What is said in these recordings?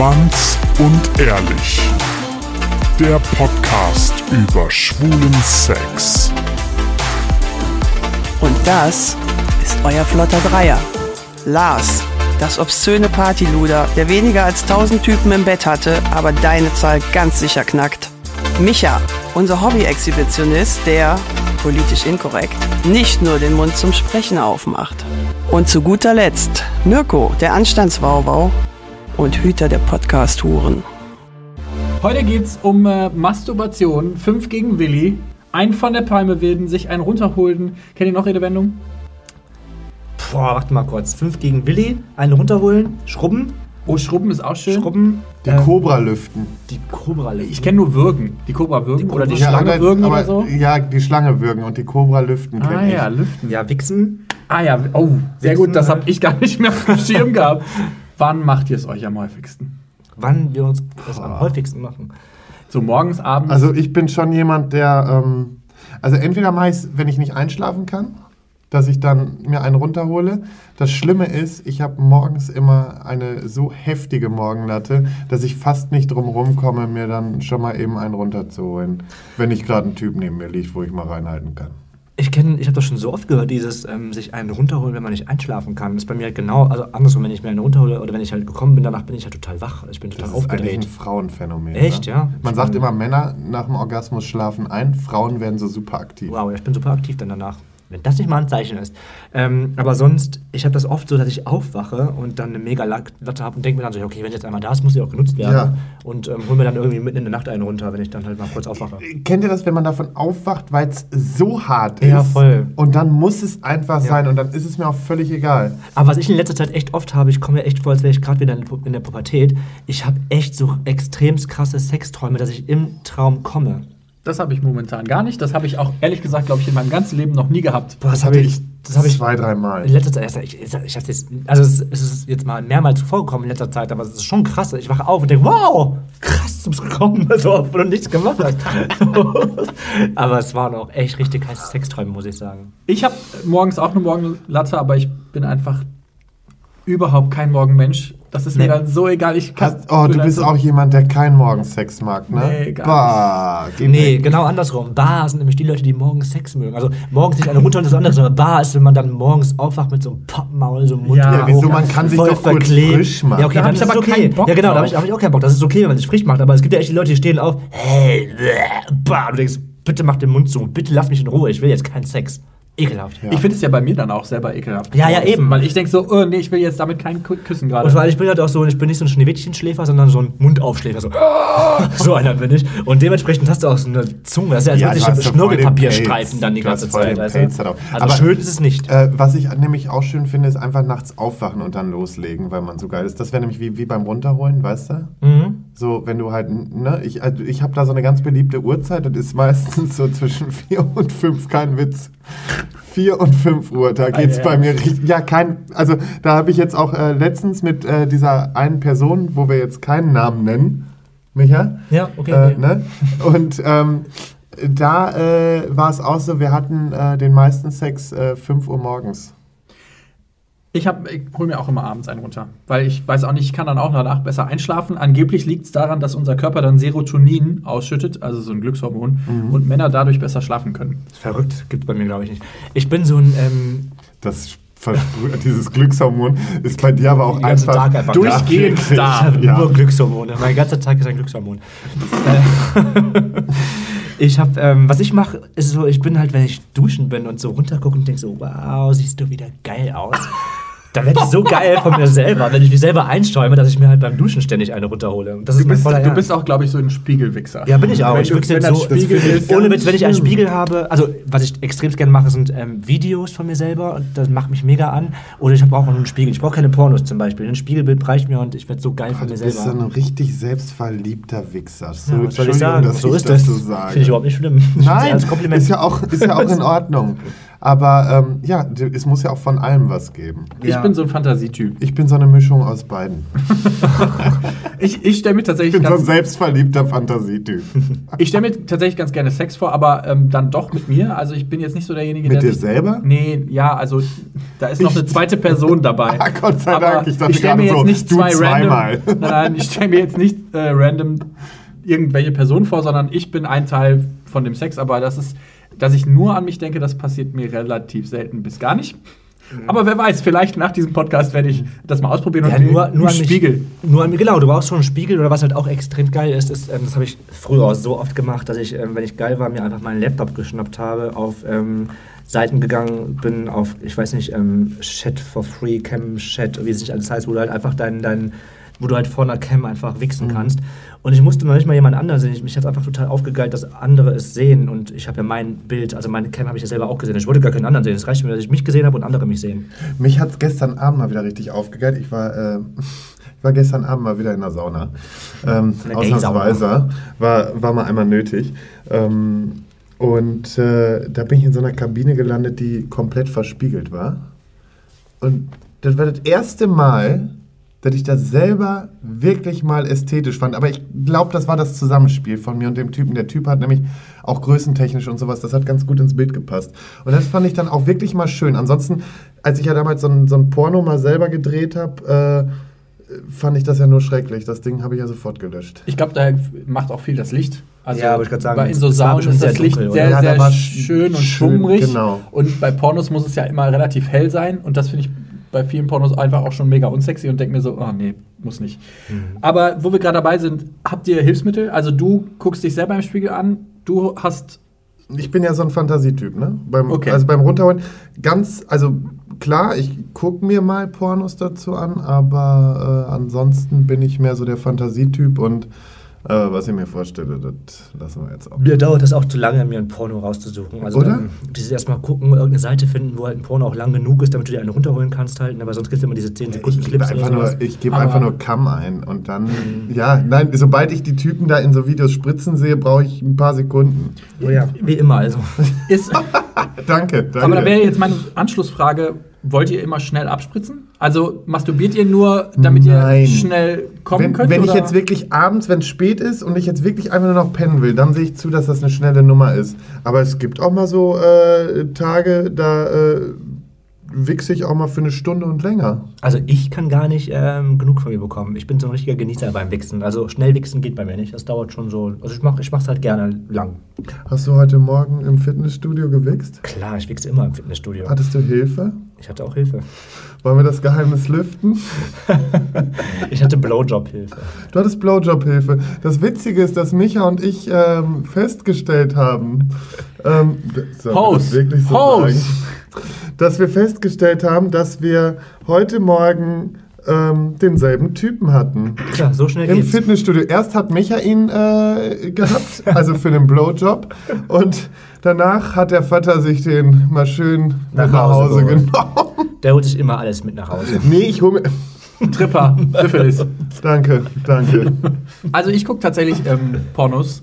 Schwanz und Ehrlich. Der Podcast über schwulen Sex. Und das ist euer flotter Dreier. Lars, das obszöne Partyluder, der weniger als 1000 Typen im Bett hatte, aber deine Zahl ganz sicher knackt. Micha, unser Hobby-Exhibitionist, der, politisch inkorrekt, nicht nur den Mund zum Sprechen aufmacht. Und zu guter Letzt Mirko, der Anstandswauwau und Hüter der Podcast-Huren. Heute geht's um äh, Masturbation. Fünf gegen Willi. Ein von der Palme werden, sich einen runterholen. Kennt ihr noch Redewendung? Boah, warte mal kurz. Fünf gegen Willi, einen runterholen, schrubben, Oh, Schrubben ist auch schön. schrubben. Die ähm, Cobra lüften. Die Cobra Ich kenne nur Würgen. Die Cobra würgen Die oder die Schlange aber- würgen aber, oder so. Ja, die Schlange würgen und die Cobra lüften Ah ich. ja, lüften. Ja, wichsen. Ah ja, oh, sehr Wichsen, gut. Das habe ich gar nicht mehr auf dem Schirm gehabt. Wann macht ihr es euch am häufigsten? Wann wir uns das am häufigsten machen. So morgens, abends? Also ich bin schon jemand, der, ähm, also entweder mache ich es, wenn ich nicht einschlafen kann, dass ich dann mir einen runterhole. Das Schlimme ist, ich habe morgens immer eine so heftige Morgenlatte, dass ich fast nicht drum rumkomme, mir dann schon mal eben einen runterzuholen, wenn nicht gerade ein Typ neben mir liegt, wo ich mal reinhalten kann. Ich kenne, ich habe das schon so oft gehört, dieses ähm, sich einen runterholen, wenn man nicht einschlafen kann. Das ist bei mir halt genau, also andersrum, wenn ich mir einen runterhole oder wenn ich halt gekommen bin, danach bin ich halt total wach. Ich bin total Das ist eigentlich ein aufgedreht. Frauenphänomen. Echt, ne? ja? Man Ich sagt immer, Männer nach dem Orgasmus schlafen ein, Frauen werden so super aktiv. Wow, ja, ich bin super aktiv dann danach. Wenn das nicht mal ein Zeichen ist. Ähm, aber sonst, ich habe das oft so, dass ich aufwache und dann eine mega Lat- Latte habe und denke mir dann so, okay, wenn jetzt einmal da ist, muss sie auch genutzt werden. Ja. Und ähm, hol mir dann irgendwie mitten in der Nacht einen runter, wenn ich dann halt mal kurz aufwache. Kennt ihr das, wenn man davon aufwacht, weil es so hart ist? Ja, voll. Und dann muss es einfach Ja. sein und dann ist es mir auch völlig egal. Aber was ich in letzter Zeit echt oft habe, ich komme mir echt vor, als wäre ich gerade wieder in, in der Pubertät, ich habe echt so extremst krasse Sexträume, dass ich im Traum komme. Das habe ich momentan gar nicht. Das habe ich auch ehrlich gesagt, glaube ich, in meinem ganzen Leben noch nie gehabt. Boah, das habe ich, das habe ich zwei, dreimal. in letzter Zeit, ich, ich, ich hab's jetzt, also es, es ist jetzt mal mehrmals vorgekommen in letzter Zeit, aber es ist schon krass. Ich wache auf und denke, wow, krass, du bist gekommen, also, obwohl du nichts gemacht hast. aber es waren auch echt richtig heiße Sexträume, muss ich sagen. Ich habe morgens auch eine Morgenlatte, aber ich bin einfach überhaupt kein Morgenmensch. Das ist mir Nee. dann so egal. Ich kann, Hast, oh, du bist so, auch jemand, der keinen Morgensex mag, ne? Nee, gar bah, geh Nee, weg. genau andersrum. Bar sind nämlich die Leute, die morgens Sex mögen. Also morgens nicht eine runter und das andere, sondern Bar ist, wenn man dann morgens aufwacht mit so einem Pappmaul, so einem Mund. Ja, wieso? Man kann sich doch verklebt. frisch machen. Ja, okay, Da hab dann ich ist es aber okay. keinen Bock ja, genau, da habe ich, hab ich auch keinen Bock. Das ist okay, wenn man sich frisch macht. Aber es gibt ja echt die Leute, die stehen auf, hey, bäh, bah, du denkst, bitte mach den Mund zu, bitte lass mich in Ruhe, ich will jetzt keinen Sex. Ekelhaft. Ja. Ich finde es ja bei mir dann auch selber ekelhaft. Ja, ja, eben. Weil ich denke so, oh, nee, ich will jetzt damit keinen Kü- küssen Und gerade. vor allem, ich bin halt auch so, ich bin nicht so ein Schneewittchenschläfer, sondern so ein Mundaufschläfer. So, so einer bin ich. Und dementsprechend hast du auch so eine Zunge. Das ist ja, als Ja, würde du ich Schnurgelpapierstreifen dann die ganze Zeit. darauf. Also Aber- schön ist es nicht. Äh, was ich nämlich auch schön finde, ist einfach nachts aufwachen und dann loslegen, weil man so geil ist. Das wäre nämlich wie, wie beim Runterholen, weißt du? Mhm. So, wenn du halt, ne, ich, also ich habe da so eine ganz beliebte Uhrzeit, das ist meistens so zwischen 4 und 5, kein Witz. 4 und 5 Uhr, da geht's ja. bei mir richtig, ja, kein, also da habe ich jetzt auch äh, letztens mit äh, dieser einen Person, wo wir jetzt keinen Namen nennen, Micha, Ja, okay. äh, okay. ne? und ähm, da äh, war es auch so, wir hatten äh, den meisten Sex äh, 5 Uhr morgens. Ich, hab- ich hole mir auch immer abends einen runter. Weil ich weiß auch nicht, ich kann dann auch danach besser einschlafen. Angeblich liegt es daran, dass unser Körper dann Serotonin ausschüttet, also so ein Glückshormon, Mhm. und Männer dadurch besser schlafen können. Verrückt, gibt bei mir, glaube ich, nicht. Ich bin so ein, ähm, Das dieses Glückshormon ist bei dir aber auch einfach, Tag einfach durchgehend da. ich habe Ja. nur Glückshormone. Mein ganzer Tag ist ein Glückshormon. Äh, ich habe, ähm, was ich mache, ist so, ich bin halt, wenn ich duschen bin und so runtergucke und denke so, wow, siehst du wieder geil aus. Da werde ich so geil von mir selber, wenn ich mich selber einschäume, dass ich mir halt beim Duschen ständig eine runterhole. Und das Du ist bist, voller du bist auch, glaube ich, so ein Spiegelwichser. Ja, bin ich auch. Wenn, ich du, wenn so. das das ist. Ohne Witz, wenn ich einen. Spiegel habe, also was ich extrem gerne mache, sind ähm, Videos von mir selber und das macht mich mega an. Oder ich brauche auch einen Spiegel. Ich brauche keine Pornos zum Beispiel. Ein Spiegelbild reicht mir und ich werde so geil von Du mir bist so selber. ein richtig selbstverliebter Wichser. So, Ja, was soll ich sagen? dass so ist das. so Finde ich überhaupt nicht schlimm. Nein, als Kompliment. ist ja, auch, ist ja auch in Ordnung. Aber ähm, ja, es muss ja auch von allem was geben. Ich Ja. bin so ein Fantasietyp. Ich bin so eine Mischung aus beiden. Ich, ich stelle mir Ich tatsächlich bin so ein selbstverliebter Fantasietyp. ich stell mir tatsächlich ganz gerne Sex vor, aber ähm, dann doch mit mir. Also ich bin jetzt nicht so derjenige, Mit der dir sich- selber? Nee, ja, also da ist noch eine zweite Person dabei. Ah, Gott sei Aber Dank, ich dachte ich stelle mir jetzt so, nicht du zwei zweimal. random. Nein, nein, ich stelle mir jetzt nicht äh, random irgendwelche Personen vor, sondern ich bin ein Teil von dem Sex. Aber das ist, dass ich nur an mich denke, das passiert mir relativ selten bis gar nicht. Mhm. Aber wer weiß, vielleicht nach diesem Podcast werde ich das mal ausprobieren Ja, und nur, einen nur mich, Spiegel. Nur an, genau, du brauchst schon einen Spiegel oder was halt auch extrem geil ist, ist ähm, das habe ich früher auch so oft gemacht, dass ich, ähm, wenn ich geil war, mir einfach meinen Laptop geschnappt habe, auf ähm, Seiten gegangen bin, auf, ich weiß nicht, ähm, Chat for Free, Cam Chat, wie es nicht alles heißt, wo du halt einfach dein, dein wo du halt vor einer Cam einfach wichsen kannst. Und ich musste noch nicht mal jemand anderen sehen. Ich, mich hat einfach total aufgegeilt, dass andere es sehen. Und ich habe ja mein Bild, also meine Cam habe ich ja selber auch gesehen. Ich wollte gar keinen anderen sehen. Es reicht mir, dass ich mich gesehen habe und andere mich sehen. Mich hat es gestern Abend mal wieder richtig aufgegeilt. Ich war, äh, ich war gestern Abend mal wieder in der Sauna. Ähm, In der ausnahmsweise. War, war mal einmal nötig. Ähm, und äh, da bin ich in so einer Kabine gelandet, die komplett verspiegelt war. Und das war das erste Mal, dass ich das selber wirklich mal ästhetisch fand. Aber ich glaube, das war das Zusammenspiel von mir und dem Typen. Der Typ hat nämlich auch größentechnisch und sowas, das hat ganz gut ins Bild gepasst. Und das fand ich dann auch wirklich mal schön. Ansonsten, als ich ja damals so ein, so ein Porno mal selber gedreht habe, äh, fand ich das ja nur schrecklich. Das Ding habe ich ja sofort gelöscht. Ich glaube, da macht auch viel das Licht. Also Ja, aber ich grad sagen, bei in so Saunen ist das Licht dunkel, sehr? Ja, da sehr schön und schön, schummrig. genau. Und bei Pornos muss es ja immer relativ hell sein. Und das finde ich bei vielen Pornos einfach auch schon mega unsexy und denke mir so, oh nee, muss nicht. Mhm. Aber wo wir gerade dabei sind, habt ihr Hilfsmittel? Also du guckst dich selber im Spiegel an, du hast Ich bin ja so ein Fantasietyp, ne? Beim, Okay. Also beim Runterholen, ganz, also klar, ich gucke mir mal Pornos dazu an, aber äh, ansonsten bin ich mehr so der Fantasietyp und äh, was ich mir vorstelle, das lassen wir jetzt auch. Mir dauert das auch zu lange, mir ein Porno rauszusuchen. Also Oder? Dann, dieses erstmal gucken, irgendeine Seite finden, wo halt ein Porno auch lang genug ist, damit du dir eine runterholen kannst halt. Aber sonst gibt es immer diese 10 Sekunden Ich gebe Clips oder einfach, sowas. nur, ich gebe Aber- einfach nur Cam ein und dann, ja, nein, sobald ich die Typen da in so Videos spritzen sehe, brauche ich ein paar Sekunden. Oh ja, wie immer also. ist. Danke, danke. aber da wäre jetzt meine Anschlussfrage: Wollt ihr immer schnell abspritzen? Also masturbiert ihr nur, damit Nein. ihr schnell kommen wenn, könnt? wenn ich oder? jetzt wirklich abends, wenn es spät ist und ich jetzt wirklich einfach nur noch pennen will, dann sehe ich zu, dass das eine schnelle Nummer ist. Aber es gibt auch mal so äh, Tage, da äh, wichse ich auch mal für eine Stunde und länger. Also ich kann gar nicht ähm, genug von mir bekommen. Ich bin so ein richtiger Genießer beim Wichsen. Also schnell wichsen geht bei mir nicht. Das dauert schon so. Also ich mache ich mach's halt gerne lang. Hast du heute Morgen im Fitnessstudio gewichst? Klar, ich wichse immer im Fitnessstudio. Hattest du Hilfe? Ich hatte auch Hilfe. Wollen wir das Geheimnis lüften? Ich hatte Blowjob-Hilfe. Du hattest Blowjob-Hilfe. Das Witzige ist, dass Micha und ich ähm, festgestellt haben, ähm, Hose. wirklich so Hose. sagen? Dass wir festgestellt haben, dass wir heute Morgen ähm, denselben Typen hatten. Klar, so schnell Im geht's. Fitnessstudio. Erst hat Micha ihn äh, gehabt, also für den Blowjob. Und danach hat der Vater sich den mal schön Nach mit nach Hause Hause genommen. Der holt sich immer alles mit nach Hause. Nee, ich hole mir. Tripper, Syphilis. Danke, danke. Also ich gucke tatsächlich ähm, Pornos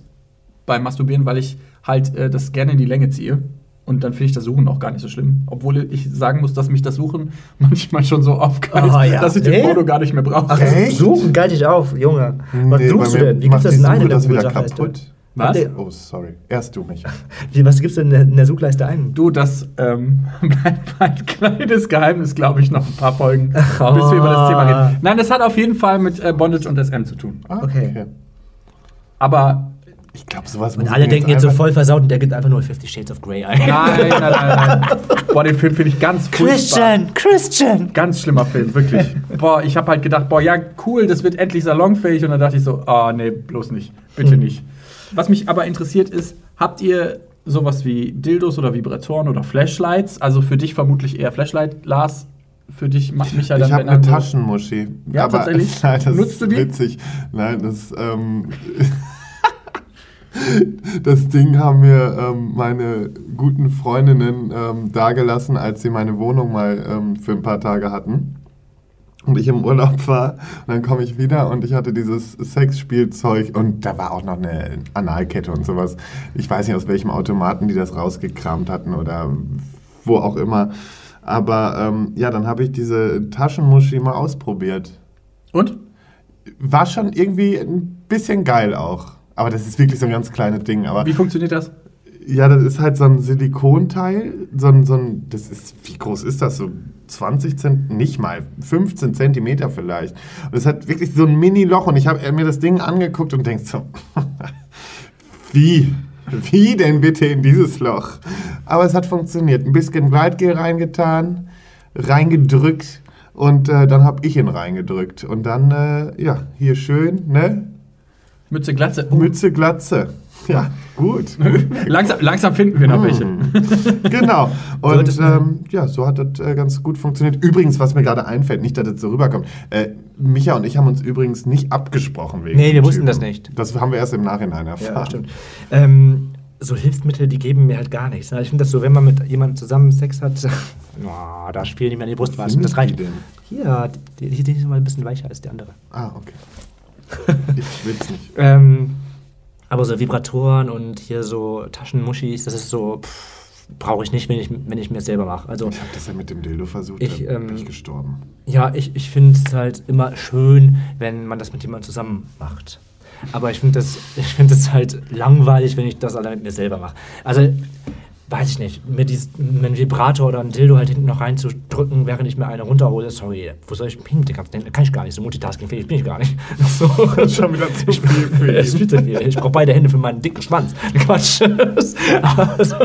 beim Masturbieren, weil ich halt äh, das gerne in die Länge ziehe. Und dann finde ich das Suchen auch gar nicht so schlimm. Obwohl ich sagen muss, dass mich das Suchen manchmal schon so aufgeilt, Ah, ja. dass ich den? Porno gar nicht mehr brauche. Ach, Echt? suchen galt dich auf, Junge. Was Nee, suchst du denn? Wie gibt's das die in Google-Suchleiste? kaputt? Was? Oh, sorry. Erst du, Micha. Wie, was gibt's denn in der, der Suchleiste ein? Du, das ähm, bleibt ein kleines Geheimnis, glaube ich, noch ein paar Folgen, bis wir über das Thema reden. Nein, das hat auf jeden Fall mit äh, Bondage und SM zu tun. Ah, Okay. Aber Ich glaube, sowas Und muss alle denken jetzt so voll versaut und der gibt einfach nur Fifty Shades of Grey ein. nein, nein, nein, nein. Boah, den Film finde ich ganz furchtbar. Christian! Ganz schlimmer Film, wirklich. boah, ich habe halt gedacht, boah, ja, cool, das wird endlich salonfähig. Und dann dachte ich so, ah, nee, bloß nicht. Bitte Hm. nicht. Was mich aber interessiert ist, habt ihr sowas wie Dildos oder Vibratoren oder Flashlights? Also für dich vermutlich eher Flashlight, Lars. Für dich, Ma- Michael, Ich habe eine dann Taschenmuschi. Ja, tatsächlich? Nein, das Nutzt du ist die? witzig. Nein, das, ähm, das Ding haben mir ähm, meine guten Freundinnen ähm, dagelassen, als sie meine Wohnung mal ähm, für ein paar Tage hatten. Und ich im Urlaub war, und dann komme ich wieder und ich hatte dieses Sexspielzeug und da war auch noch eine Analkette und sowas. Ich weiß nicht, aus welchem Automaten die das rausgekramt hatten oder wo auch immer. Aber ähm, ja, dann habe ich diese Taschenmuschi mal ausprobiert. Und? War schon irgendwie ein bisschen geil auch. Aber das ist wirklich so ein ganz kleines Ding. Aber Wie funktioniert das? ja, das ist halt so ein Silikonteil. So ein, so ein, das ist, wie groß ist das? So 20 Zent, nicht mal, 15 Zentimeter vielleicht. Und es hat wirklich so ein Mini-Loch. Und ich habe mir das Ding angeguckt und denk so, wie? Wie denn bitte in dieses Loch? Aber es hat funktioniert. Ein bisschen Gleitgel reingetan, reingedrückt und äh, dann habe ich ihn reingedrückt. Und dann, äh, ja, hier schön, ne? Mütze, Glatze. Oh, Mütze, Glatze. Ja, gut. langsam, langsam finden wir noch welche. genau. Und ähm, ja, so hat das äh, ganz gut funktioniert. Übrigens, was mir gerade einfällt, nicht, dass das so rüberkommt. Äh, Micha und ich haben uns übrigens nicht abgesprochen wegen Nee, wir wussten das nicht. Das haben wir erst im Nachhinein erfahren. Ja, stimmt. Ähm, so Hilfsmittel, die geben mir halt gar nichts. ne? Ich finde das so, wenn man mit jemandem zusammen Sex hat, oh, da spielen die mir an die Brustwarzen. sind Das reicht. die denn? Hier, die, die, die ist mal ein bisschen weicher als die andere. Ah, okay. Ich will's nicht. Ähm, aber so Vibratoren und hier so Taschenmuschis, das ist so, brauche ich nicht, wenn ich, wenn ich mir selber mache. Also, Ich habe das ja mit dem Dildo versucht, Ich, ähm, bin ich gestorben. ja, ich, ich finde es halt immer schön, wenn man das mit jemandem zusammen macht. Aber ich finde das, ich find das halt langweilig, wenn ich das allein mit mir selber mache. Also, weiß ich nicht, mir dies, einen Vibrator oder einen Dildo halt hinten noch reinzudrücken, während ich mir eine runterhole, sorry, wo soll ich hin? Kann ich gar nicht, so multitaskingfähig bin ich gar nicht. So. Schon wieder zu viel für ist ihn. viel. Ich brauche beide Hände für meinen dicken Schwanz. Quatsch. also,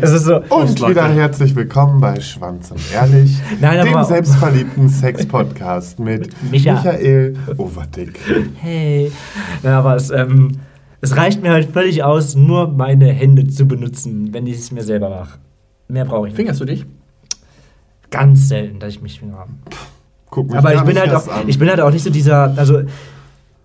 es ist so. Und wieder herzlich willkommen bei Schwanz und Ehrlich, Nein, dem selbstverliebten Sex-Podcast mit Micha. Michael Overdick. Hey. Ja, aber es, ähm, es reicht mir halt völlig aus, nur meine Hände zu benutzen, wenn ich es mir selber mache. Mehr brauche ich nicht. Fingerst du dich? Ganz selten, dass ich mich finger. Guck mich Aber ich bin, halt auch, an. ich bin halt auch nicht so dieser. Also,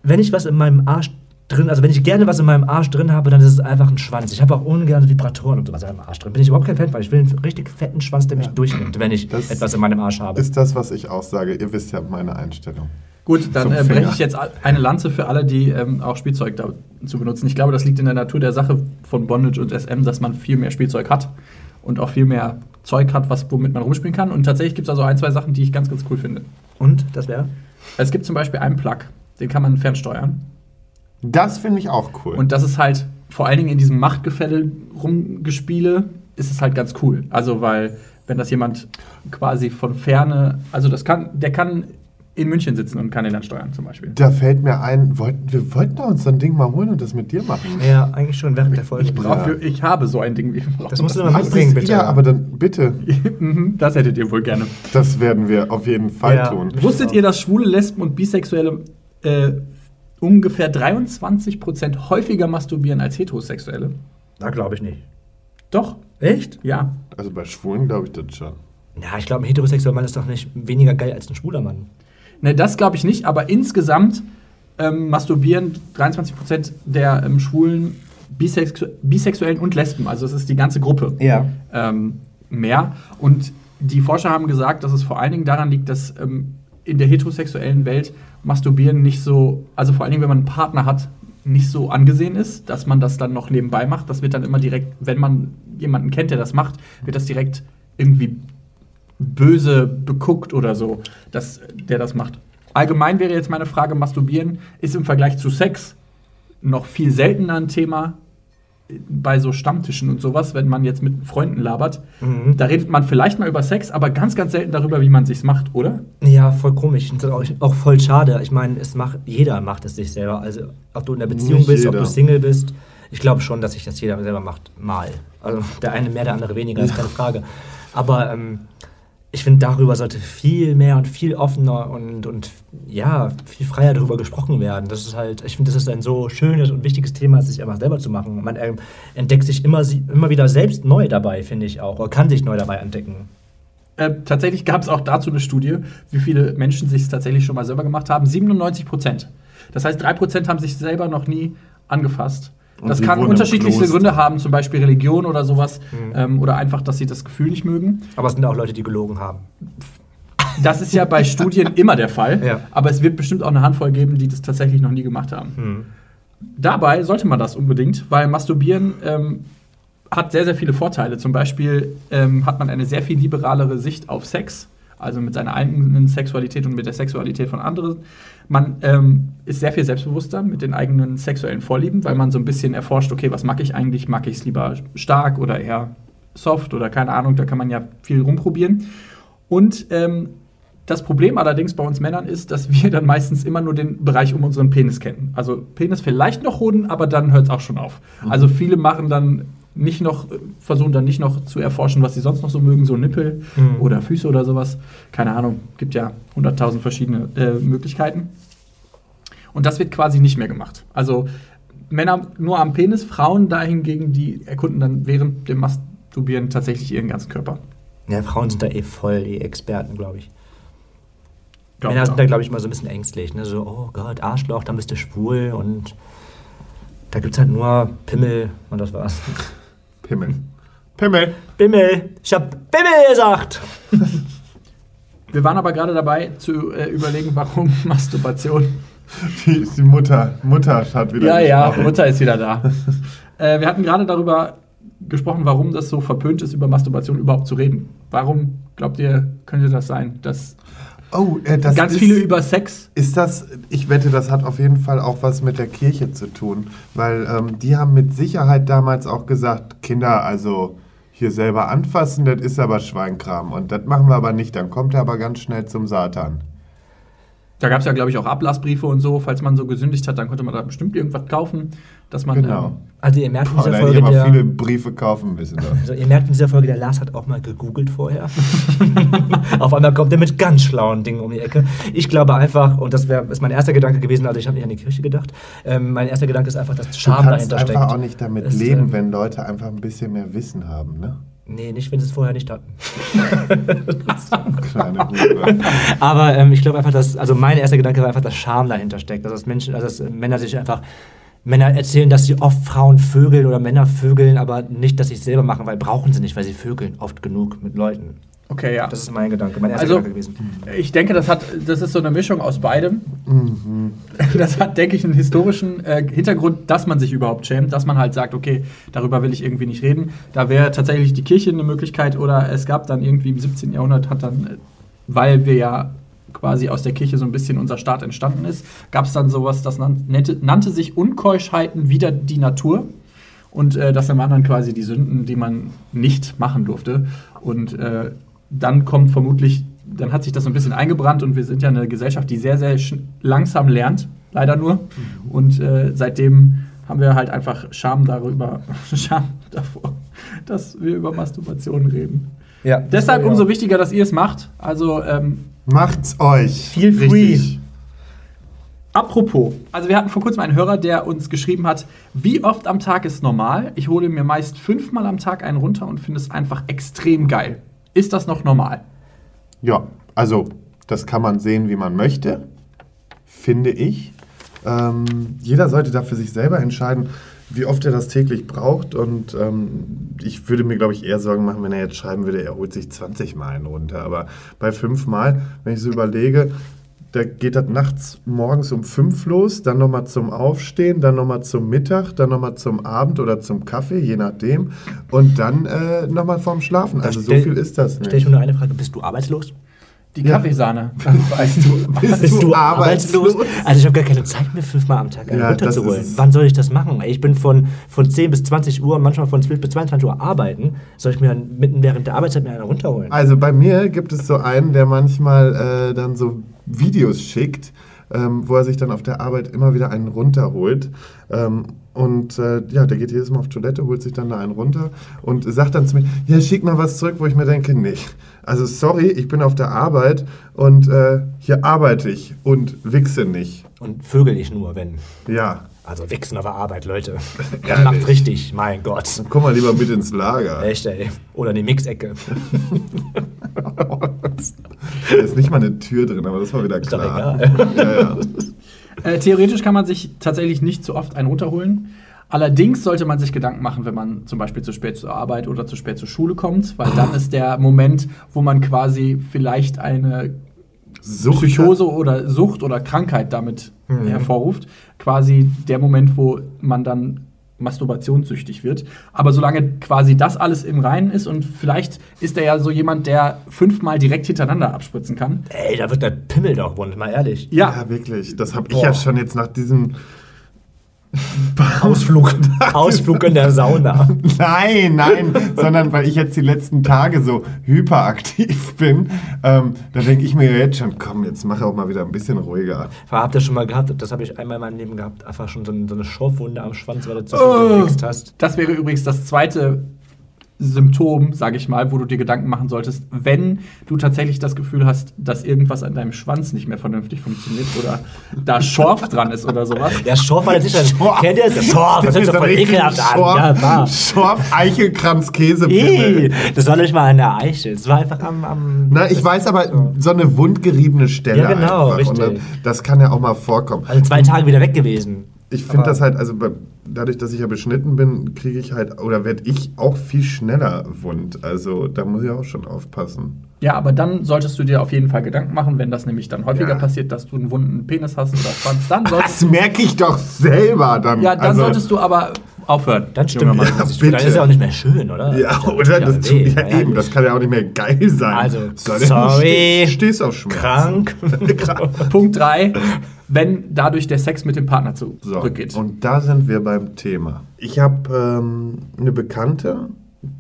wenn ich was in meinem Arsch drin, also wenn ich gerne was in meinem Arsch drin habe, dann ist es einfach ein Schwanz. Ich habe auch ungern Vibratoren und sowas in meinem Arsch drin. Bin ich überhaupt kein Fan, weil ich will einen richtig fetten Schwanz, der mich durchnimmt, wenn ich Das etwas in meinem Arsch habe. ist das, was ich auch sage. Ihr wisst ja meine Einstellung. Gut, dann äh, breche ich jetzt eine Lanze für alle, die ähm, auch Spielzeug da zu benutzen. Ich glaube, das liegt in der Natur der Sache von Bondage und SM, dass man viel mehr Spielzeug hat und auch viel mehr Zeug hat, was, womit man rumspielen kann. Und tatsächlich gibt es also ein, zwei Sachen, die ich ganz, ganz cool finde. Und das wäre? Es gibt zum Beispiel einen Plug, den kann man fernsteuern. Das finde ich auch cool. Und das ist halt vor allen Dingen in diesem Machtgefälle rumgespiele, ist es halt ganz cool. Also, weil, wenn das jemand quasi von ferne, also das kann, der kann in München sitzen und kann den dann steuern, zum Beispiel. da fällt mir ein, wollten, wir wollten doch uns so ein Ding mal holen und das mit dir machen. Ja, eigentlich schon während der Folge. Ich, brauch für, ich habe so ein Ding. Das musst du mal mitbringen, das- bitte. Ja, aber dann bitte. Mhm, Das hättet ihr wohl gerne. Das werden wir auf jeden Fall Ja. tun. Wusstet ihr, dass schwule, Lesben und Bisexuelle äh, ungefähr 23% häufiger masturbieren als Heterosexuelle? Da glaube ich nicht. Doch, Echt? ja. Also bei Schwulen glaube ich das schon. Ja, ich glaube, ein heterosexueller Mann ist doch nicht weniger geil als ein schwuler Mann. Ne, das glaube ich nicht, aber insgesamt ähm, masturbieren 23% der ähm, Schwulen, Bisexu Bisexuellen und Lesben, also es ist die ganze Gruppe, Ja. ähm, mehr. Und die Forscher haben gesagt, dass es vor allen Dingen daran liegt, dass ähm, in der heterosexuellen Welt Masturbieren nicht so, also vor allen Dingen, wenn man einen Partner hat, nicht so angesehen ist, dass man das dann noch nebenbei macht. Das wird dann immer direkt, wenn man jemanden kennt, der das macht, wird das direkt irgendwie böse beguckt oder so, dass der das macht. Allgemein wäre jetzt meine Frage, Masturbieren ist im Vergleich zu Sex noch viel seltener ein Thema bei so Stammtischen und sowas, wenn man jetzt mit Freunden labert. Mhm. Da redet man vielleicht mal über Sex, aber ganz, ganz selten darüber, wie man sich's macht, oder? Ja, voll komisch. Das auch, auch voll schade. Ich meine, es macht, jeder macht es sich selber. Also, ob du in der Beziehung Nicht bist, ob jeder. du Single bist. Ich glaube schon, dass sich das jeder selber macht. Mal. Also, der eine mehr, der andere weniger, ist keine Frage. Aber ähm, ich finde, darüber sollte viel mehr und viel offener und, und ja, viel freier darüber gesprochen werden. Das ist halt, ich finde, das ist ein so schönes und wichtiges Thema, sich einfach selber zu machen. Man ähm, entdeckt sich immer, immer wieder selbst neu dabei, finde ich auch. Oder kann sich neu dabei entdecken. Äh, tatsächlich gab es auch dazu eine Studie, wie viele Menschen sich es tatsächlich schon mal selber gemacht haben. 97 Prozent. Das heißt, 3 Prozent haben sich selber noch nie angefasst. Und Das kann unterschiedlichste. Gründe haben, zum Beispiel Religion oder sowas. Mhm. Ähm, oder einfach, dass sie das Gefühl nicht mögen. Aber es sind auch Leute, die gelogen haben. Das ist ja bei Studien immer der Fall. Ja. Aber es wird bestimmt auch eine Handvoll geben, die das tatsächlich noch nie gemacht haben. Hm. Dabei sollte man das unbedingt, weil Masturbieren ähm, hat sehr, sehr viele Vorteile. Zum Beispiel ähm, hat man eine sehr viel liberalere Sicht auf Sex, also mit seiner eigenen Sexualität und mit der Sexualität von anderen. Man ähm, ist sehr viel selbstbewusster mit den eigenen sexuellen Vorlieben, weil man so ein bisschen erforscht, okay, was mag ich eigentlich? Mag ich es lieber stark oder eher soft oder keine Ahnung, da kann man ja viel rumprobieren. Und ähm, das Problem allerdings bei uns Männern ist, dass wir dann meistens immer nur den Bereich um unseren Penis kennen. Also Penis vielleicht noch Hoden, aber dann hört es auch schon auf. Also viele machen dann nicht noch, versuchen dann nicht noch zu erforschen, was sie sonst noch so mögen, so Nippel Mhm. oder Füße oder sowas. Keine Ahnung, gibt ja 100.000 verschiedene äh, Möglichkeiten. Und das wird quasi nicht mehr gemacht. Also Männer nur am Penis, Frauen dahingegen, die erkunden dann während dem Masturbieren tatsächlich ihren ganzen Körper. Ja, Frauen sind da eh voll die Experten, glaube ich. Glaub Männer sind da, glaube ich, mal so ein bisschen ängstlich. Ne? So, oh Gott, Arschloch, dann bist du schwul und da gibt es halt nur Pimmel und das war's. Pimmel. Pimmel. Bimmel! Ich hab Bimmel gesagt! Wir waren aber gerade dabei zu äh, überlegen, warum Masturbation. Die, die Mutter, Mutter hat wieder Ja, ja, gesprochen. Mutter ist wieder da. äh, wir hatten gerade darüber gesprochen, warum das so verpönt ist, über Masturbation überhaupt zu reden. Warum glaubt ihr, könnte das sein, dass Oh, äh, das ganz ist, viele über Sex? Ist das, ich wette, das hat auf jeden Fall auch was mit der Kirche zu tun, weil ähm, die haben mit Sicherheit damals auch gesagt, Kinder, also hier selber anfassen, das ist aber Schweinkram. Und das machen wir aber nicht, dann kommt er aber ganz schnell zum Satan. Da gab es ja, glaube ich, auch Ablassbriefe und so. Falls man so gesündigt hat, dann konnte man da bestimmt irgendwas kaufen, dass man. Genau. Ähm, Also ihr merkt in dieser hätte ich Folge, aber viele der, Briefe kaufen müssen. also ihr merkt in dieser Folge, der Lars hat auch mal gegoogelt vorher. Auf einmal kommt er mit ganz schlauen Dingen um die Ecke. Ich glaube einfach, und das wär, ist mein erster Gedanke gewesen, also ich habe nicht an die Kirche gedacht, ähm, mein erster Gedanke ist einfach, dass Du Scham kannst dahinter einfach steckt. auch nicht damit Ist, leben, ähm, wenn Leute einfach ein bisschen mehr Wissen haben, ne? Nee, nicht, wenn sie es vorher nicht hatten. Aber ähm, ich glaube einfach, dass, also mein erster Gedanke war einfach, dass Scham dahinter steckt. Also dass Menschen, also dass Männer sich einfach, Männer erzählen, dass sie oft Frauen vögeln oder Männer vögeln, aber nicht, dass sie es selber machen, weil brauchen sie nicht, weil sie vögeln oft genug mit Leuten. Okay, ja. Das ist mein Gedanke, mein erster Also- Gedanke gewesen. Ich denke, das, hat, das ist so eine Mischung aus beidem. Das hat, denke ich, einen historischen äh, Hintergrund, dass man sich überhaupt schämt, dass man halt sagt, okay, darüber will ich irgendwie nicht reden. Da wäre tatsächlich die Kirche eine Möglichkeit oder es gab dann irgendwie im 17. Jahrhundert, hat dann, weil wir ja quasi aus der Kirche so ein bisschen unser Staat entstanden ist, gab es dann sowas, das nannte, nannte sich Unkeuschheiten wider die Natur. Und äh, das waren dann quasi die Sünden, die man nicht machen durfte. Und äh, dann kommt vermutlich, dann hat sich das so ein bisschen eingebrannt und wir sind ja eine Gesellschaft, die sehr, sehr langsam lernt, leider nur. Und äh, seitdem haben wir halt einfach Scham darüber, Scham davor, dass wir über Masturbation reden. Ja, Deshalb umso wichtiger, dass ihr es macht. Also ähm, Macht's euch. Feel free. Richtig. Apropos, also wir hatten vor kurzem einen Hörer, der uns geschrieben hat, wie oft am Tag ist normal? Ich hole mir meist fünfmal am Tag einen runter und finde es einfach extrem geil. Ist das noch normal? Ja, also das kann man sehen, wie man möchte, finde ich. Ähm, jeder sollte da für sich selber entscheiden, wie oft er das täglich braucht. Und ähm, ich würde mir, glaube ich, eher Sorgen machen, wenn er jetzt schreiben würde, er holt sich 20 Mal runter. Aber bei fünf Mal, wenn ich so überlege, da geht das nachts morgens um fünf los, dann nochmal zum Aufstehen, dann nochmal zum Mittag, dann nochmal zum Abend oder zum Kaffee, je nachdem. Und dann äh, nochmal vorm Schlafen. Also so stell- viel ist das Stell ich nicht. nur eine Frage, bist du arbeitslos? Die Ja. Kaffeesahne. Weißt du, bist, du arbeitslos? Also ich habe gar keine Zeit mehr, fünfmal am Tag einen Ja, runterzuholen. Wann soll ich das machen? Ich bin von, von 10 bis 20 Uhr, manchmal von 12 bis 22 Uhr arbeiten. Soll ich mir dann mitten während der Arbeitszeit mir einen runterholen? Also bei mir gibt es so einen, der manchmal äh, dann so Videos schickt, ähm, wo er sich dann auf der Arbeit immer wieder einen runterholt. Ähm, und äh, ja, der geht jedes Mal auf Toilette, holt sich dann da einen runter und sagt dann zu mir, ja, schick mal was zurück, wo ich mir denke, nee. Also sorry, ich bin auf der Arbeit und äh, hier arbeite ich und wichse nicht. Und vögel ich nur, wenn. Ja, Also wichsen auf der Arbeit, Leute. Das macht richtig, mein Gott. komm mal lieber mit ins Lager. Echt, ey. Oder in die Mixecke. Da ist nicht mal eine Tür drin, aber das war wieder Ist doch klar. egal. Ja, ja. Äh, theoretisch kann man sich tatsächlich nicht so oft einen runterholen. Allerdings sollte man sich Gedanken machen, wenn man zum Beispiel zu spät zur Arbeit oder zu spät zur Schule kommt, weil dann ist der Moment, wo man quasi vielleicht eine Sucht Psychose oder Sucht oder Krankheit damit Mhm. hervorruft. Quasi der Moment, wo man dann masturbationssüchtig wird. Aber solange quasi das alles im Reinen ist und vielleicht ist er ja so jemand, der fünfmal direkt hintereinander abspritzen kann. Ey, da wird der Pimmel doch rund, mal ehrlich. Ja, Ja, wirklich. Das habe ich ja schon jetzt nach diesem Ausflug, Ausflug in der Sauna. Nein, nein, sondern weil ich jetzt die letzten Tage so hyperaktiv bin, ähm, da denke ich mir jetzt schon, komm, jetzt mach auch mal wieder ein bisschen ruhiger. Habt ihr schon mal gehabt? Das habe ich einmal in meinem Leben gehabt. Einfach schon so, ein- so eine Schorfwunde am Schwanz, weil du zu viel gewichst hast. Das wäre übrigens das zweite Symptom, sage ich mal, wo du dir Gedanken machen solltest, wenn du tatsächlich das Gefühl hast, dass irgendwas an deinem Schwanz nicht mehr vernünftig funktioniert oder da Schorf dran ist oder sowas. Ja, Schorf war ein. Kennt ihr das? Schorf, das hört sich doch voll ekelhaft an. Ja. Schorf, Eichelkranz, Käsepimmel. das war nicht mal an der Eichel. Es war einfach am. am Na, ich weiß aber, so eine wundgeriebene Stelle. Ja, genau. Und dann, richtig. das kann ja auch mal vorkommen. also zwei Tage wieder weg gewesen. Ich finde das halt, also dadurch, dass ich ja beschnitten bin, kriege ich halt, oder werde ich auch viel schneller wund. Also da muss ich auch schon aufpassen. Ja, aber dann solltest du dir auf jeden Fall Gedanken machen, wenn das nämlich dann häufiger Ja. passiert, dass du einen wunden Penis hast oder Schwanz, dann solltest Das merke ich doch selber dann. Ja, dann also, solltest du aber aufhören. Dann stimmt Mann. das. bitte. Dann ist ja auch nicht mehr schön, oder? Ja, tut oder? Das tut, weh, ja, mal eben, das kann ja auch nicht mehr geil sein. Also, sorry. Du stehst auf Schmerzen. Krank. Punkt 3, wenn dadurch der Sex mit dem Partner So, zurückgeht. und da sind wir beim Thema. Ich habe ähm, eine Bekannte,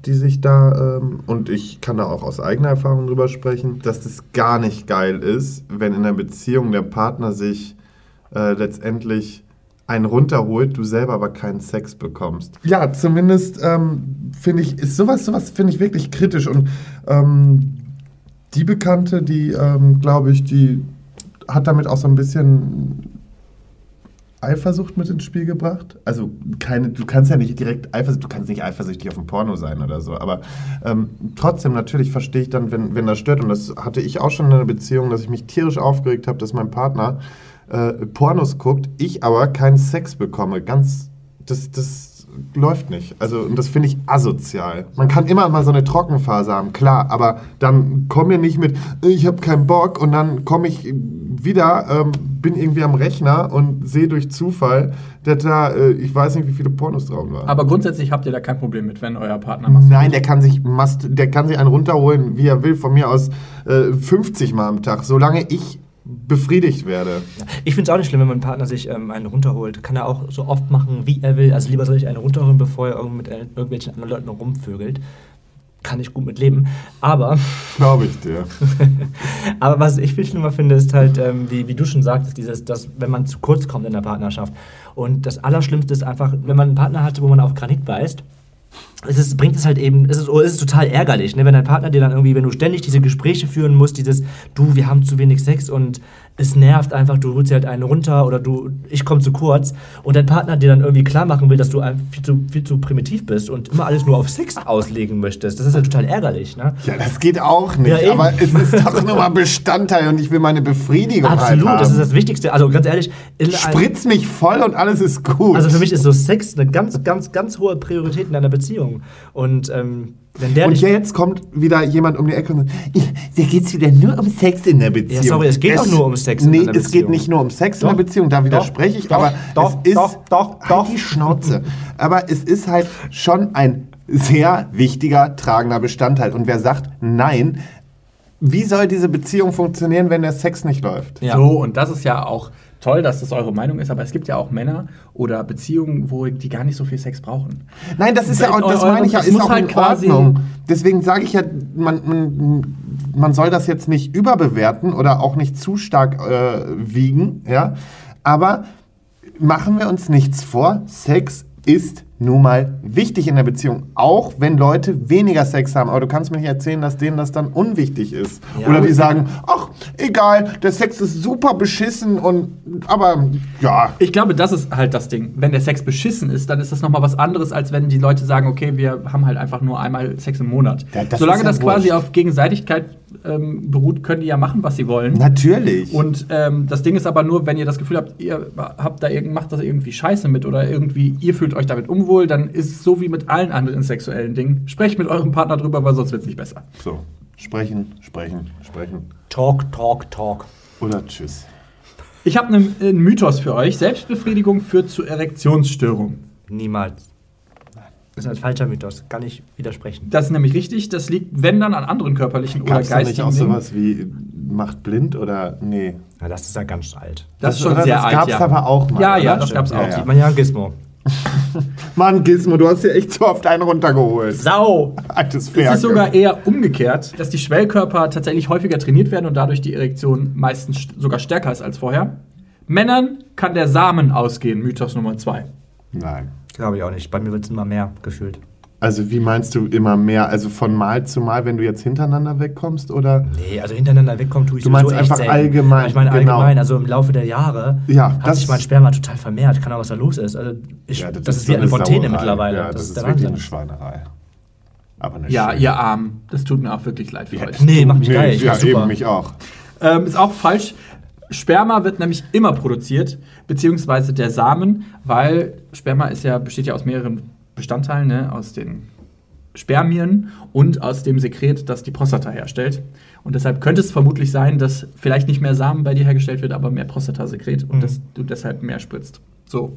die sich da, ähm, und ich kann da auch aus eigener Erfahrung drüber sprechen, dass das gar nicht geil ist, wenn in der Beziehung der Partner sich äh, letztendlich einen runterholt, du selber aber keinen Sex bekommst. Ja, zumindest ähm, finde ich, ist sowas, sowas finde ich wirklich kritisch und ähm, die Bekannte, die, ähm, glaube ich, die hat damit auch so ein bisschen Eifersucht mit ins Spiel gebracht. Also keine, du kannst ja nicht direkt eifersüchtig, du kannst nicht eifersüchtig auf ein Porno sein oder so. Aber ähm, trotzdem, natürlich verstehe ich dann, wenn, wenn das stört. Und das hatte ich auch schon in einer Beziehung, dass ich mich tierisch aufgeregt habe, dass mein Partner äh, Pornos guckt, ich aber keinen Sex bekomme. Ganz, das, das läuft nicht. Also, und das finde ich asozial. Man kann immer mal so eine Trockenphase haben, klar, aber dann komm mir nicht mit, ich habe keinen Bock und dann komme ich wieder, ähm, bin irgendwie am Rechner und sehe durch Zufall, dass da, äh, ich weiß nicht, wie viele Pornos drauf waren. Aber grundsätzlich habt ihr da kein Problem mit, wenn euer Partner masturbiert. Nein, der kann sich mast der kann sich einen runterholen, wie er will, von mir aus äh, 50 Mal am Tag, solange ich befriedigt werde. Ich finde es auch nicht schlimm, wenn mein Partner sich ähm, einen runterholt. Kann er auch so oft machen, wie er will. Also lieber soll ich einen runterholen, bevor er mit äh, irgendwelchen anderen Leuten rumvögelt. Kann ich gut mit leben. Aber, Glaube ich dir. aber was ich viel schlimmer finde, ist halt, ähm, wie, wie du schon sagtest, dieses, dass, wenn man zu kurz kommt in der Partnerschaft. Und das Allerschlimmste ist einfach, wenn man einen Partner hatte, wo man auf Granit beißt, es ist, bringt es halt eben, es ist, es ist total ärgerlich, ne? wenn dein Partner dir dann irgendwie, wenn du ständig diese Gespräche führen musst, dieses, du, wir haben zu wenig Sex und es nervt einfach, du holst dir halt einen runter oder du, ich komme zu kurz und dein Partner dir dann irgendwie klar machen will, dass du viel zu, viel zu primitiv bist und immer alles nur auf Sex auslegen möchtest. Das ist halt total ärgerlich, ne? Ja, das geht auch nicht, Ja, aber es ist doch nur mal Bestandteil und ich will meine Befriedigung Absolut, halt das ist das Wichtigste. Also ganz ehrlich, Spritz mich voll und alles ist gut. also für mich ist so Sex eine ganz, ganz, ganz hohe Priorität in einer Beziehung. Und ähm, und nicht jetzt kommt wieder jemand um die Ecke und sagt, "Ja, da geht es wieder nur um Sex in der Beziehung. Ja, sorry, es geht auch nur um Sex in nee, einer es geht Beziehung. nicht nur um Sex Doch, in der Beziehung, da widerspreche ich, doch, aber doch, es ist doch, doch, halt doch. die Schnauze. aber es ist halt schon ein sehr wichtiger, tragender Bestandteil. Und wer sagt nein, wie soll diese Beziehung funktionieren, wenn der Sex nicht läuft? Ja. So, und das ist ja auch toll, dass das eure Meinung ist, aber es gibt ja auch Männer oder Beziehungen, wo die gar nicht so viel Sex brauchen. Nein, das ist ja auch, das meine ich ja, ist auch halt in quasi- Ordnung. Deswegen sage ich ja, man, man, man soll das jetzt nicht überbewerten oder auch nicht zu stark äh, wiegen, ja. Aber machen wir uns nichts vor, Sex ist nun mal wichtig in der Beziehung, auch wenn Leute weniger Sex haben. Aber du kannst mir nicht erzählen, dass denen das dann unwichtig ist. Ja. Oder die sagen, ach, egal, der Sex ist super beschissen und, aber, ja. Ich glaube, das ist halt das Ding. Wenn der Sex beschissen ist, dann ist das nochmal was anderes, als wenn die Leute sagen, okay, wir haben halt einfach nur einmal Sex im Monat. Ja, das Solange ja das quasi wurscht. auf Gegenseitigkeit ähm, beruht, können die ja machen, was sie wollen. Natürlich. Und ähm, das Ding ist aber nur, wenn ihr das Gefühl habt, ihr habt da macht das irgendwie scheiße mit oder irgendwie ihr fühlt euch damit unwohl, dann ist es so wie mit allen anderen sexuellen Dingen. Sprecht mit eurem Partner drüber, weil sonst wird es nicht besser. so, sprechen, sprechen, sprechen. Talk, talk, talk. Oder tschüss. Ich habe einen einen Mythos für euch. Selbstbefriedigung führt zu Erektionsstörungen. Niemals. Das ist ein falscher Mythos. Kann ich widersprechen. Das ist nämlich richtig. Das liegt, wenn dann, an anderen körperlichen oder Gab es da nicht geistigen auch Dingen. sowas wie macht blind oder nee? Ja, das ist ja ganz alt. Das ist schon oder? sehr das alt, gab's ja. aber auch mal. Ja, ja, oder? das gab's auch. Ja, Sieht ja. man ja an Gizmo. Mann, Gizmo, du hast dir echt so oft einen runtergeholt. Sau! Altes Es Pferd. ist sogar eher umgekehrt, dass die Schwellkörper tatsächlich häufiger trainiert werden und dadurch die Erektion meistens st- sogar stärker ist als vorher. Männern kann der Samen ausgehen, Mythos Nummer zwei. Nein. Glaube ich auch nicht. Bei mir wird es immer mehr gefühlt. Also wie meinst du immer mehr? Also von Mal zu Mal, wenn du jetzt hintereinander wegkommst oder? Nee, also hintereinander wegkommen tue ich Du meinst echt einfach selten. allgemein, Ich meine genau. allgemein, also im Laufe der Jahre Ja, hat das- sich mein Sperma total vermehrt. Keine Ahnung, was da los ist. Also ich, das, ist wie so eine Fontäne mittlerweile. Ja, das, das, ist ist wirklich eine Schweinerei. Aber eine Ja, ihr Arm, das tut mir auch wirklich leid für Ja, euch. Nee, macht mich Nee, geil. Ich ja, super. eben mich auch. Ähm, ist auch falsch. Sperma wird nämlich immer produziert, beziehungsweise der Samen, weil Sperma ist ja, besteht ja aus mehreren Bestandteilen, ne? aus den Spermien und aus dem Sekret, das die Prostata herstellt. Und deshalb könnte es vermutlich sein, dass vielleicht nicht mehr Samen bei dir hergestellt wird, aber mehr Prostatasekret und Mhm. dass du deshalb mehr spritzt. So.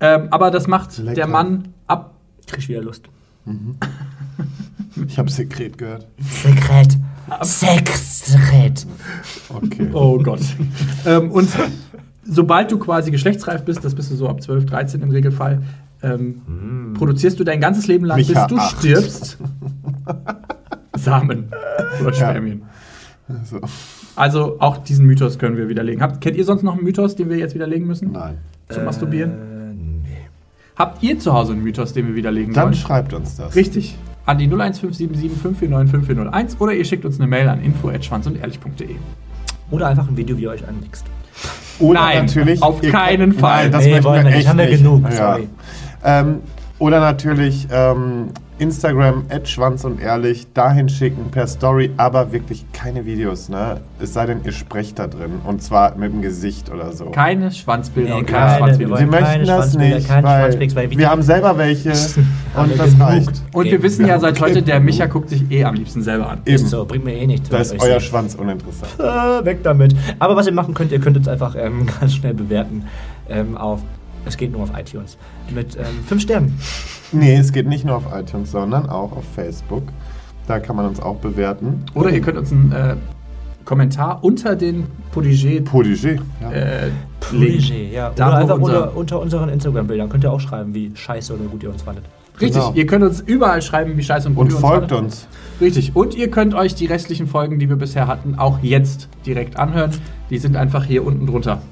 Ähm, aber das macht Lecker. der Mann ab. Krieg ich wieder Lust. Ich habe Sekret gehört. Sekret. Sexsekret. Okay. Oh Gott. ähm, und sobald du quasi geschlechtsreif bist, das bist du so ab 12, 13 im Regelfall, ähm, produzierst du dein ganzes Leben lang, Micha, bis du acht. stirbst, Samen oder Spermien. So. Also auch diesen Mythos können wir widerlegen. Habt, kennt ihr sonst noch einen Mythos, den wir jetzt widerlegen müssen? Nein. Zum Masturbieren? Äh, nee. Habt ihr zu Hause einen Mythos, den wir widerlegen Dann wollen? schreibt uns das. Richtig. An die 01577 549 5401 oder ihr schickt uns eine Mail an info.schwanzundehrlich.de. Oder einfach ein Video, wie ihr euch anmixt. Oder Nein, natürlich. auf keinen Fall. Nein, das Nee, wollen wir nicht. echt Haben wir nicht. genug, Ja. sorry. Ähm, oder natürlich ähm, Instagram, Schwanz und ehrlich, dahin schicken per Story, aber wirklich keine Videos, ne? Es sei denn, ihr sprecht da drin. Und zwar mit dem Gesicht oder so. Keine Schwanzbilder Nee, und keine, keine wir Schwanzvideos. Wir möchten keine das Schwanzbilder, nicht, weil wir Videos. haben selber welche und wir das reicht. Und wir wissen ja seit heute, der Micha guckt sich eh am liebsten selber an. Eben, Ist so, bringt mir eh nichts. da ist euer Schwanz uninteressant. Äh, weg damit. Aber was ihr machen könnt, ihr könnt uns einfach ähm, ganz schnell bewerten ähm, auf, es geht nur auf iTunes, mit ähm, fünf Sternen. Nee, es geht nicht nur auf iTunes, sondern auch auf Facebook. Da kann man uns auch bewerten. Oder ihr könnt uns einen äh, Kommentar unter den Podigé Podigé. Ja. äh. Protégé, ja. Da, Oder einfach unser- unter, unter unseren Instagram-Bildern könnt ihr auch schreiben, wie scheiße oder gut ihr uns fandet. Richtig, Genau. ihr könnt uns überall schreiben, wie scheiße und gut Und ihr folgt fandet. uns. Richtig, und ihr könnt euch die restlichen Folgen, die wir bisher hatten, auch jetzt direkt anhören. Die sind einfach hier unten drunter.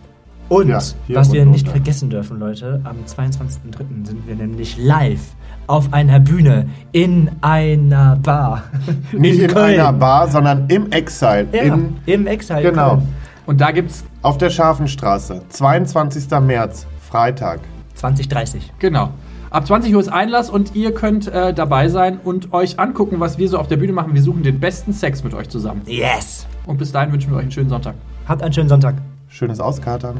Und Ja, was wir nicht runter. vergessen dürfen, Leute, am 22.03. sind wir nämlich live auf einer Bühne in einer Bar. Nicht in, Köln. einer Bar, sondern im Exile. Ja, In, im Exile. genau. Köln. Und da gibt's, Auf der Scharfenstraße. 22. März. Freitag. 2030. genau, ab 20 Uhr ist Einlass und ihr könnt äh, dabei sein und euch angucken, was wir so auf der Bühne machen. Wir suchen den besten Sex mit euch zusammen. Yes! Und bis dahin wünschen wir euch einen schönen Sonntag. Habt einen schönen Sonntag. Schönes Auskatern.